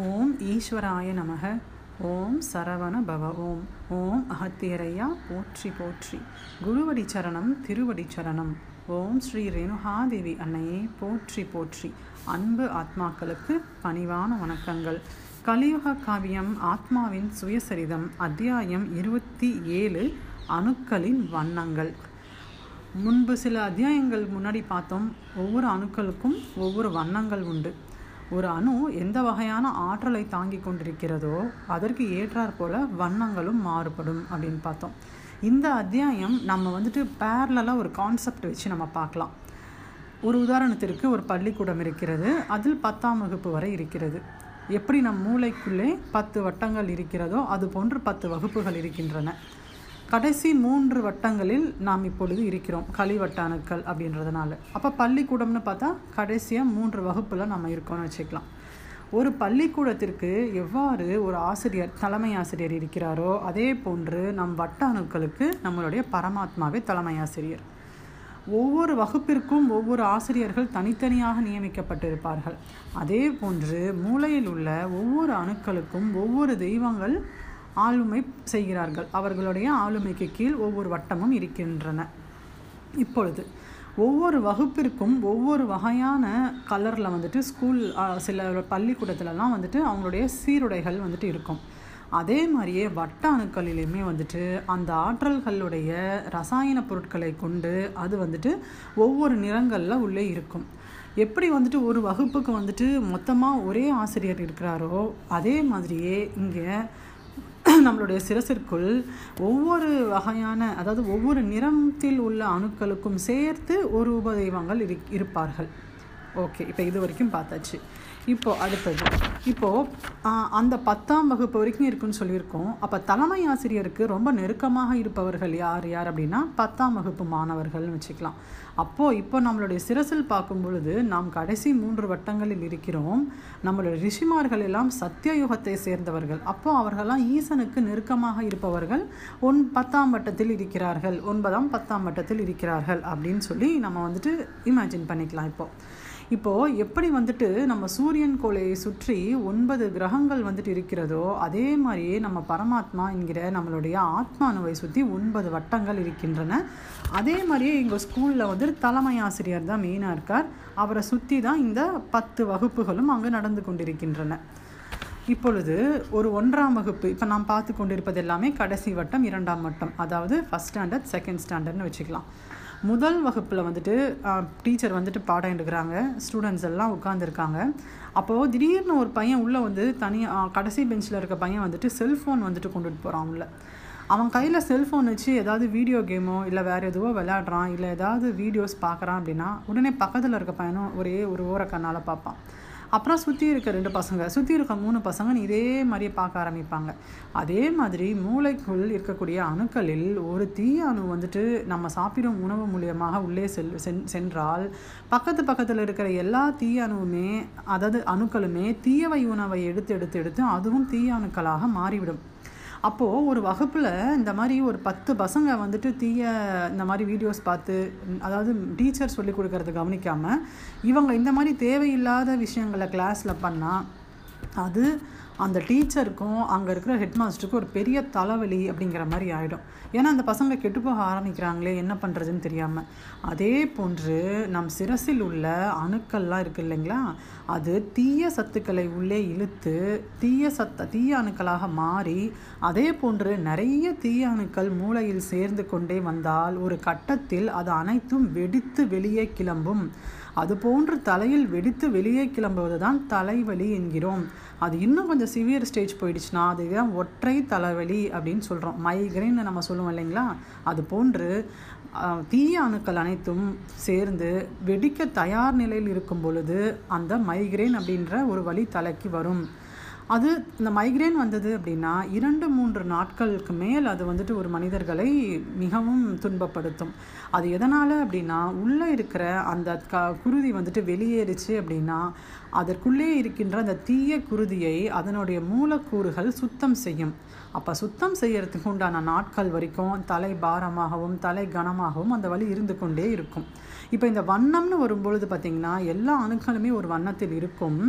ஓம் ஈஸ்வராய நமக ஓம் சரவண பவ ஓம் ஓம் அகத்தியரையா போற்றி போற்றி. குருவடி சரணம் திருவடி சரணம். ஓம் ஸ்ரீ ரேணுகாதேவி அன்னையே போற்றி போற்றி. அன்பு ஆத்மாக்களுக்கு பணிவான வணக்கங்கள். கலியுக காவியம் ஆத்மாவின் சுயசரிதம் அத்தியாயம் இருபத்தி ஏழு அணுக்களின் வண்ணங்கள். முன்பு சில அத்தியாயங்கள் முன்னாடி பார்த்தோம். ஒவ்வொரு அணுக்களுக்கும் ஒவ்வொரு வண்ணங்கள் உண்டு. ஒரு அணு எந்த வகையான ஆற்றலை தாங்கி கொண்டிருக்கிறதோ அதற்கு ஏற்றாற் போல வண்ணங்களும் மாறுபடும் அப்படின்னு பார்த்தோம். இந்த அத்தியாயம் நம்ம வந்துட்டு பேரலாக ஒரு கான்செப்ட் வச்சு நம்ம பார்க்கலாம். ஒரு உதாரணத்திற்கு ஒரு பள்ளிக்கூடம் இருக்கிறது. அதில் பத்தாம் வகுப்பு வரை இருக்கிறது. எப்படி நம் மூளைக்குள்ளே பத்து வட்டங்கள் இருக்கிறதோ அது போன்று பத்து வகுப்புகள் இருக்கின்றன. கடைசி மூன்று வட்டங்களில் நாம் இப்பொழுது இருக்கிறோம். கலிவட்ட அணுக்கள் அப்படின்றதுனால. அப்போ பள்ளிக்கூடம்னு பார்த்தா கடைசியாக மூன்று வகுப்பில் நம்ம இருக்கோம்னு வச்சுக்கலாம். ஒரு பள்ளிக்கூடத்திற்கு எவ்வாறு ஒரு ஆசிரியர் தலைமை ஆசிரியர் இருக்கிறாரோ அதே போன்று நம் வட்ட அணுக்களுக்கு நம்மளுடைய பரமாத்மாவே தலைமை ஆசிரியர். ஒவ்வொரு வகுப்பிற்கும் ஒவ்வொரு ஆசிரியர்கள் தனித்தனியாக நியமிக்கப்பட்டிருப்பார்கள். அதே போன்று மூளையில் உள்ள ஒவ்வொரு அணுக்களுக்கும் ஒவ்வொரு தெய்வங்கள் ஆளுமை செய்கிறார்கள். அவர்களுடைய ஆளுமைக்கு கீழ் ஒவ்வொரு வட்டமும் இருக்கின்றன. இப்பொழுது ஒவ்வொரு வகுப்பிற்கும் ஒவ்வொரு வகையான கலரில் வந்துட்டு ஸ்கூல் சில பள்ளிக்கூடத்துலலாம் வந்துட்டு அவங்களுடைய சீருடைகள் வந்துட்டு இருக்கும். அதே மாதிரியே வட்ட அணுக்களிலுமே வந்துட்டு அந்த ஆற்றல்களுடைய ரசாயன பொருட்களை கொண்டு அது வந்துட்டு ஒவ்வொரு நிறங்களில் உள்ளே இருக்கும். எப்படி வந்துட்டு ஒரு வகுப்புக்கு வந்துட்டு மொத்தமாக ஒரே ஆசிரியர் இருக்கிறாரோ அதே மாதிரியே இங்கே நம்மளுடைய சிரசிற்குள் ஒவ்வொரு வகையான அதாவது ஒவ்வொரு நிறத்தில் உள்ள அணுக்களுக்கும் சேர்த்து ஒரு உபதெய்வங்கள் இருப்பார்கள். ஓகே இப்போ இது வரைக்கும் பார்த்தாச்சு. இப்போது அடுத்தது. இப்போது அந்த பத்தாம் வகுப்பு வரைக்கும் இருக்குன்னு சொல்லியிருக்கோம். அப்போ தலைமை ஆசிரியருக்கு ரொம்ப நெருக்கமாக இருப்பவர்கள் யார் யார் அப்படின்னா பத்தாம் வகுப்பு மாணவர்கள்னு வச்சுக்கலாம். அப்போது இப்போ நம்மளுடைய சிரசில் பார்க்கும் பொழுது நாம் கடைசி மூன்று வட்டங்களில் இருக்கிறோம். நம்மளுடைய ரிஷிமார்கள் எல்லாம் சத்தியயுகத்தை சேர்ந்தவர்கள். அப்போது அவர்களாம் ஈசனுக்கு நெருக்கமாக இருப்பவர்கள். ஒன் பத்தாம் வட்டத்தில் இருக்கிறார்கள். ஒன்பதாம் பத்தாம் வட்டத்தில் இருக்கிறார்கள் அப்படின்னு சொல்லி நம்ம வந்துட்டு இமேஜின் பண்ணிக்கலாம் இப்போது இப்போது எப்படி வந்துட்டு நம்ம சூரியன் கோளையை சுற்றி ஒன்பது கிரகங்கள் வந்துட்டு இருக்கிறதோ அதே மாதிரியே நம்ம பரமாத்மா என்கிற நம்மளுடைய ஆத்மானுவை சுற்றி ஒன்பது வட்டங்கள் இருக்கின்றன. அதே மாதிரியே எங்கள் ஸ்கூலில் வந்துட்டு தலைமை ஆசிரியர் தான் மெயினாக இருக்கார். அவரை சுற்றி தான் இந்த பத்து வகுப்புகளும் அங்கே நடந்து கொண்டிருக்கின்றன. இப்பொழுது ஒரு ஒன்றாம் வகுப்பு இப்போ நாம் பார்த்து கொண்டிருப்பது எல்லாமே கடைசி வட்டம் இரண்டாம் வட்டம் அதாவது ஃபஸ்ட் ஸ்டாண்டர்ட் செகண்ட் ஸ்டாண்டர்ட்னு வச்சுக்கலாம். முதல் வகுப்பில் வந்துட்டு டீச்சர் வந்துட்டு பாடம் எடுக்கிறாங்க. ஸ்டூடெண்ட்ஸ் எல்லாம் உட்காந்துருக்காங்க அப்போது திடீர்னு ஒரு பையன் உள்ளே வந்து தனியாக கடைசி பெஞ்சில் இருக்க பையன் வந்துட்டு செல்ஃபோன் வந்துட்டு கொண்டுட்டு போகிறான் உள்ள. அவன் கையில் செல்ஃபோன் வச்சு ஏதாவது வீடியோ கேமோ இல்லை வேறு எதுவோ விளையாடுறான் இல்லை ஏதாவது வீடியோஸ் பார்க்குறான் அப்படின்னா உடனே பக்கத்தில் இருக்க பையனும் ஒரே ஒரு ஓர கண்ணால் பார்ப்பான். அப்புறம் சுற்றி இருக்க ரெண்டு பசங்க சுற்றி இருக்க மூணு பசங்க இதே மாதிரியே பார்க்க ஆரம்பிப்பாங்க. அதே மாதிரி மூளைக்குள் இருக்கக்கூடிய அணுக்களில் ஒரு தீய அணு வந்துட்டு நம்ம சாப்பிடும் உணவு மூலியமாக உள்ளே செல் சென்றால் பக்கத்து பக்கத்தில் இருக்கிற எல்லா தீய அணுவுமே அதாவது அணுக்களுமே தீயவை உணவை எடுத்து எடுத்து எடுத்து அதுவும் தீய அணுக்களாக மாறிவிடும். அப்போது ஒரு வகுப்பில் இந்த மாதிரி ஒரு பத்து பசங்க வந்துட்டு தீய இந்த மாதிரி வீடியோஸ் பார்த்து அதாவது டீச்சர் சொல்லி கொடுக்கறது கவனிக்காமல் இவங்க இந்த மாதிரி தேவையில்லாத விஷயங்களை கிளாஸில் பண்ணால் அது அந்த டீச்சருக்கும் அங்கே இருக்கிற ஹெட் மாஸ்டருக்கும் ஒரு பெரிய தலைவலி அப்படிங்கிற மாதிரி ஆகிடும் ஏன்னா அந்த பசங்க கெட்டு போக ஆரம்பிக்கிறாங்களே என்ன பண்ணுறதுன்னு தெரியாமல் அதே போன்று நம் சிரசில் உள்ள அணுக்கள்லாம் இருக்குது இல்லைங்களா? அது தீய சத்துக்களை உள்ளே இழுத்து தீய சத்த தீய அணுக்களாக மாறி அதே போன்று நிறைய தீய அணுக்கள் மூளையில் சேர்ந்து கொண்டே வந்தால் ஒரு கட்டத்தில் அது அனைத்தும் வெடித்து வெளியே கிளம்பும். அது போன்று தலையில் வெடித்து வெளியே கிளம்புவது தான் தலைவலி என்கிறோம். அது இன்னும் கொஞ்சம் சிவியர் ஸ்டேஜ் போயிடுச்சுன்னா அதுதான் ஒற்றை தலைவலி அப்படின்னு சொல்கிறோம் மைக்ரைன் நம்ம சொல்லுவோம் இல்லைங்களா? அது போன்று தீய அணுக்கள் அனைத்தும் சேர்ந்து வெடிக்க தயார் நிலையில் இருக்கும் பொழுது அந்த மைக்ரைன் அப்படின்ற ஒரு வழி தலைக்கு வரும். அது இந்த மைக்ரேன் வந்தது அப்படின்னா இரண்டு மூன்று நாட்களுக்கு மேல் அது வந்துட்டு ஒரு மனிதர்களை மிகவும் துன்பப்படுத்தும். அது எதனால் அப்படின்னா உள்ளே இருக்கிற அந்த க குருதி வந்துட்டு வெளியேறிச்சு அப்படின்னா அதற்குள்ளே இருக்கின்ற அந்த தீய குருதியை அதனுடைய மூலக்கூறுகள் சுத்தம் செய்யும். அப்போ சுத்தம் செய்யறதுக்கு உண்டான நாட்கள் வரைக்கும் தலை பாரமாகவும் தலை கனமாகவும் அந்த வலி இருந்து கொண்டே இருக்கும். இப்போ இந்த வண்ணம்னு வரும்பொழுது பார்த்திங்கன்னா எல்லா அணுக்களுமே ஒரு வண்ணத்தில் இருக்கும்.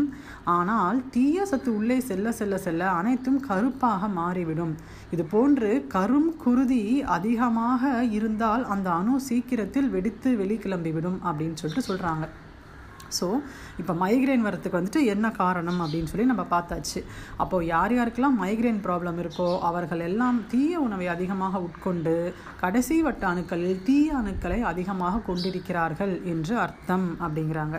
ஆனால் தீய சத்து உள்ளே செல்ல செல்ல செல்ல அனைத்தும் கருப்பாக மாறிவிடும். இது போன்று கரும் குருதி அதிகமாக இருந்தால் அந்த அணு சீக்கிரத்தில் வெடித்து வெளிக்கிளம்பிவிடும் அப்படின்னு சொல்லிட்டு சொல்கிறாங்க ஸோ இப்போ மைக்ரைன் வரத்துக்கு வந்துட்டு என்ன காரணம் அப்படின்னு சொல்லி நம்ம பார்த்தாச்சு. அப்போது யார் யாருக்கெல்லாம் மைக்ரைன் ப்ராப்ளம் இருக்கோ அவர்கள் எல்லாம் தீய உணவை அதிகமாக உட்கொண்டு கடைசி வட்ட அணுக்களில் தீய அணுக்களை அதிகமாக கொண்டிருக்கிறார்கள் என்று அர்த்தம் அப்படிங்கிறாங்க.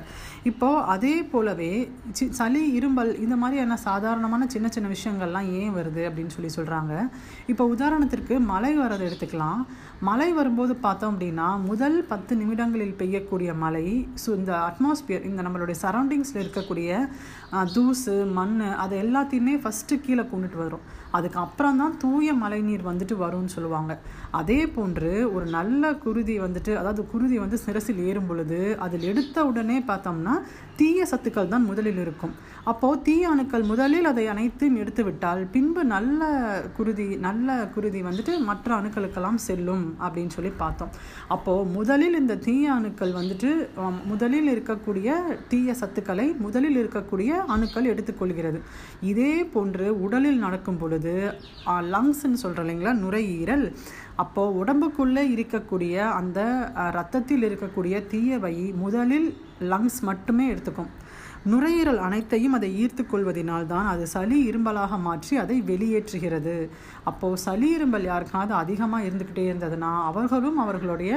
இப்போது அதே போலவே சி சளி இரும்பல் இந்த மாதிரியான சாதாரணமான சின்ன சின்ன விஷயங்கள்லாம் ஏன் வருது அப்படின்னு சொல்லி சொல்கிறாங்க இப்போ உதாரணத்திற்கு மழை வரதை எடுத்துக்கலாம். மழை வரும்போது பார்த்தோம் அப்படின்னா முதல் பத்து நிமிடங்களில் பெய்யக்கூடிய மழை ஸோ இந்த அட்மாஸ்பியர் இந்த நம்மளுடைய சரௌண்டிங்ஸில் இருக்கக்கூடிய தூசு மண் அது எல்லாத்தையுமே ஃபஸ்ட்டு கீழே கொண்டுட்டு வரும். அதுக்கப்புறம் தான் தூய மழைநீர் வந்துட்டு வரும்னு சொல்லுவாங்க. அதே போன்று ஒரு நல்ல குருதி வந்துட்டு அதாவது குருதி வந்து சிரசில் ஏறும் பொழுது அதில் எடுத்த உடனே பார்த்தோம்னா தீய சத்துக்கள் தான் முதலில் இருக்கும். அப்போது தீய அணுக்கள் முதலில் அதை அனைத்தையும் எடுத்து விட்டால் பின்பு நல்ல குருதி நல்ல குருதி வந்துட்டு மற்ற அணுக்களுக்கெல்லாம் செல்லும் அப்படின்னு சொல்லி பார்த்தோம். அப்போது முதலில் இந்த தீய அணுக்கள் வந்துட்டு முதலில் இருக்கக்கூடிய தீய சத்துக்களை முதலில் இருக்கக்கூடிய அணுக்கள் எடுத்துக்கொள்கிறது. இதே போன்று உடலில் நடக்கும் பொழுது லங்ஸ்ன்னு சொல்கிறோம் இல்லைங்களா நுரையீரல் அப்போது உடம்புக்குள்ளே இருக்கக்கூடிய அந்த ரத்தத்தில் இருக்கக்கூடிய தீயவை முதலில் லங்ஸ் மட்டுமே எடுத்துக்கும். நுரையீரல் அனைத்தையும் அதை ஈர்த்து கொள்வதனால் தான் அது சளி இரும்பலாக மாற்றி அதை வெளியேற்றுகிறது. அப்போது சளி இரும்பல் யாருக்காவது அதிகமாக இருந்துக்கிட்டே இருந்ததுன்னா அவர்களும் அவர்களுடைய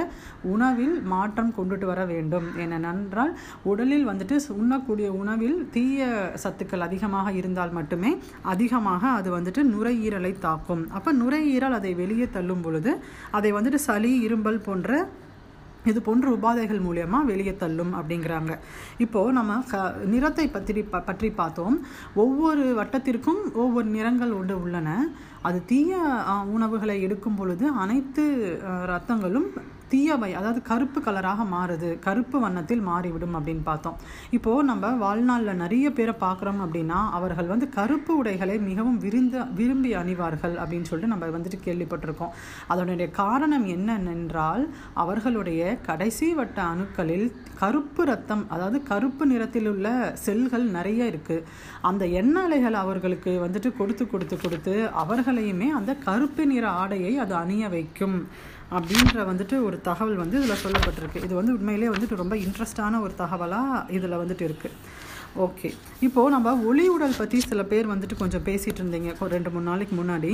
உணவில் மாற்றம் கொண்டுட்டு வர வேண்டும். ஏனென்றால் உடலில் வந்துட்டு உண்ணக்கூடிய உணவில் தீய சத்துக்கள் அதிகமாக இருந்தால் மட்டுமே அதிகமாக அது வந்துட்டு நுரையீரலை தாக்கும். அப்போ நுரையீரல் அதை வெளியே தள்ளும் பொழுது அதை வந்துட்டு சளி இரும்பல் போன்ற இது போன்ற உபாதைகள் மூலயமா வெளியே தள்ளும் அப்படிங்கிறாங்க. இப்போது நம்ம க நிறத்தை பற்றி ப பற்றி பார்த்தோம். ஒவ்வொரு வட்டத்திற்கும் ஒவ்வொரு நிறங்கள் உண்டு உள்ளன. அது தீய உணவுகளை எடுக்கும் பொழுது அனைத்து ரத்தங்களும் தீயவை அதாவது கருப்பு கலராக மாறுது. கருப்பு வண்ணத்தில் மாறிவிடும் அப்படின்னு பார்த்தோம். இப்போது நம்ம வாழ்நாளில் நிறைய பேரை பார்க்குறோம் அப்படின்னா அவர்கள் வந்து கருப்பு உடைகளை மிகவும் விருந்த விரும்பி அணிவார்கள் அப்படின்னு சொல்லிட்டு நம்ம வந்துட்டு கேள்விப்பட்டிருக்கோம். அதனுடைய காரணம் என்னென்றால் அவர்களுடைய கடைசி வட்ட அணுக்களில் கருப்பு ரத்தம் அதாவது கருப்பு நிறத்தில் உள்ள செல்கள் நிறைய இருக்குது அந்த எண்ணெய்கள் அவர்களுக்கு வந்துட்டு கொடுத்து கொடுத்து கொடுத்து அவர்களையுமே அந்த கருப்பு நிற ஆடையை அது அணிய வைக்கும். அப்படின்ற வந்துட்டு ஒரு தகவல் வந்து இதில் சொல்லப்பட்டிருக்கு. இது வந்து உண்மையிலே வந்துட்டு ரொம்ப இன்ட்ரெஸ்டான ஒரு தகவலாக இதில் வந்துட்டு இருக்குது ஓகே இப்போது நம்ம ஒளி உடல் பற்றி சில பேர் வந்துட்டு கொஞ்சம் பேசிகிட்டு இருந்தீங்க. ரெண்டு மூணு நாளைக்கு முன்னாடி.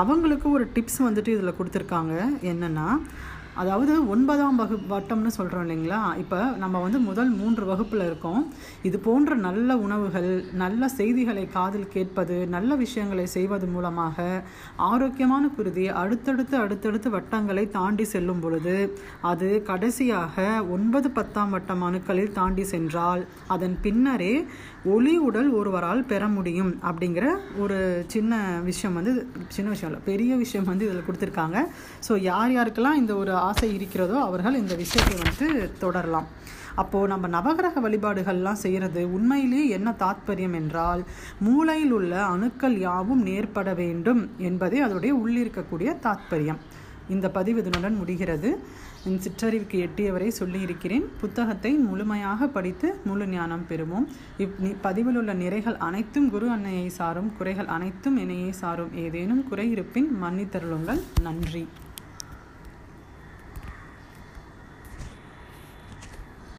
அவங்களுக்கு ஒரு டிப்ஸ் வந்துட்டு இதில் கொடுத்துருக்காங்க. என்னென்னா அதாவது ஒன்பதாம் வகு வட்டம்னு சொல்கிறோம் இல்லைங்களா? இப்போ நம்ம வந்து முதல் மூன்று வகுப்பில் இருக்கோம். இது போன்ற நல்ல உணவுகள் நல்ல செய்திகளை காதில் கேட்பது நல்ல விஷயங்களை செய்வது மூலமாக ஆரோக்கியமான குருதி அடுத்தடுத்து அடுத்தடுத்து வட்டங்களை தாண்டி செல்லும் பொழுது அது கடைசியாக ஒன்பது பத்தாம் வட்டம் அணுக்களில் தாண்டி சென்றால் அதன் பின்னரே ஒளி உடல் ஒருவரால் பெற முடியும் அப்படிங்கிற ஒரு சின்ன விஷயம் வந்து சின்ன விஷயம் இல்லை பெரிய விஷயம் வந்து இதில் கொடுத்துருக்காங்க. ஸோ யார் யாருக்கெல்லாம் இந்த ஒரு ஆசை இருக்கிறதோ அவர்கள் இந்த விஷயத்தை வந்து தொடரலாம். அப்போது நம்ம நவகிரக வழிபாடுகள்லாம் செய்கிறது உண்மையிலேயே என்ன தாத்பரியம் என்றால் மூளையில் உள்ள அணுக்கள் யாவும் நேர்பட வேண்டும் என்பதே அதோடைய உள்ளிருக்கக்கூடிய தாத்பரியம். இந்த பதிவு இதனுடன் முடிகிறது. என் சிற்றறிவுக்கு எட்டியவரை சொல்லியிருக்கிறேன். புத்தகத்தை முழுமையாக படித்து முழு ஞானம் பெறுவோம். இப் பதிவில் உள்ள நிறைகள் அனைத்தும் குரு அன்னையை சாரும் குறைகள் அனைத்தும் என்னையை சாரும். ஏதேனும் குறை இருப்பின் மன்னித்தருளுங்கள். நன்றி.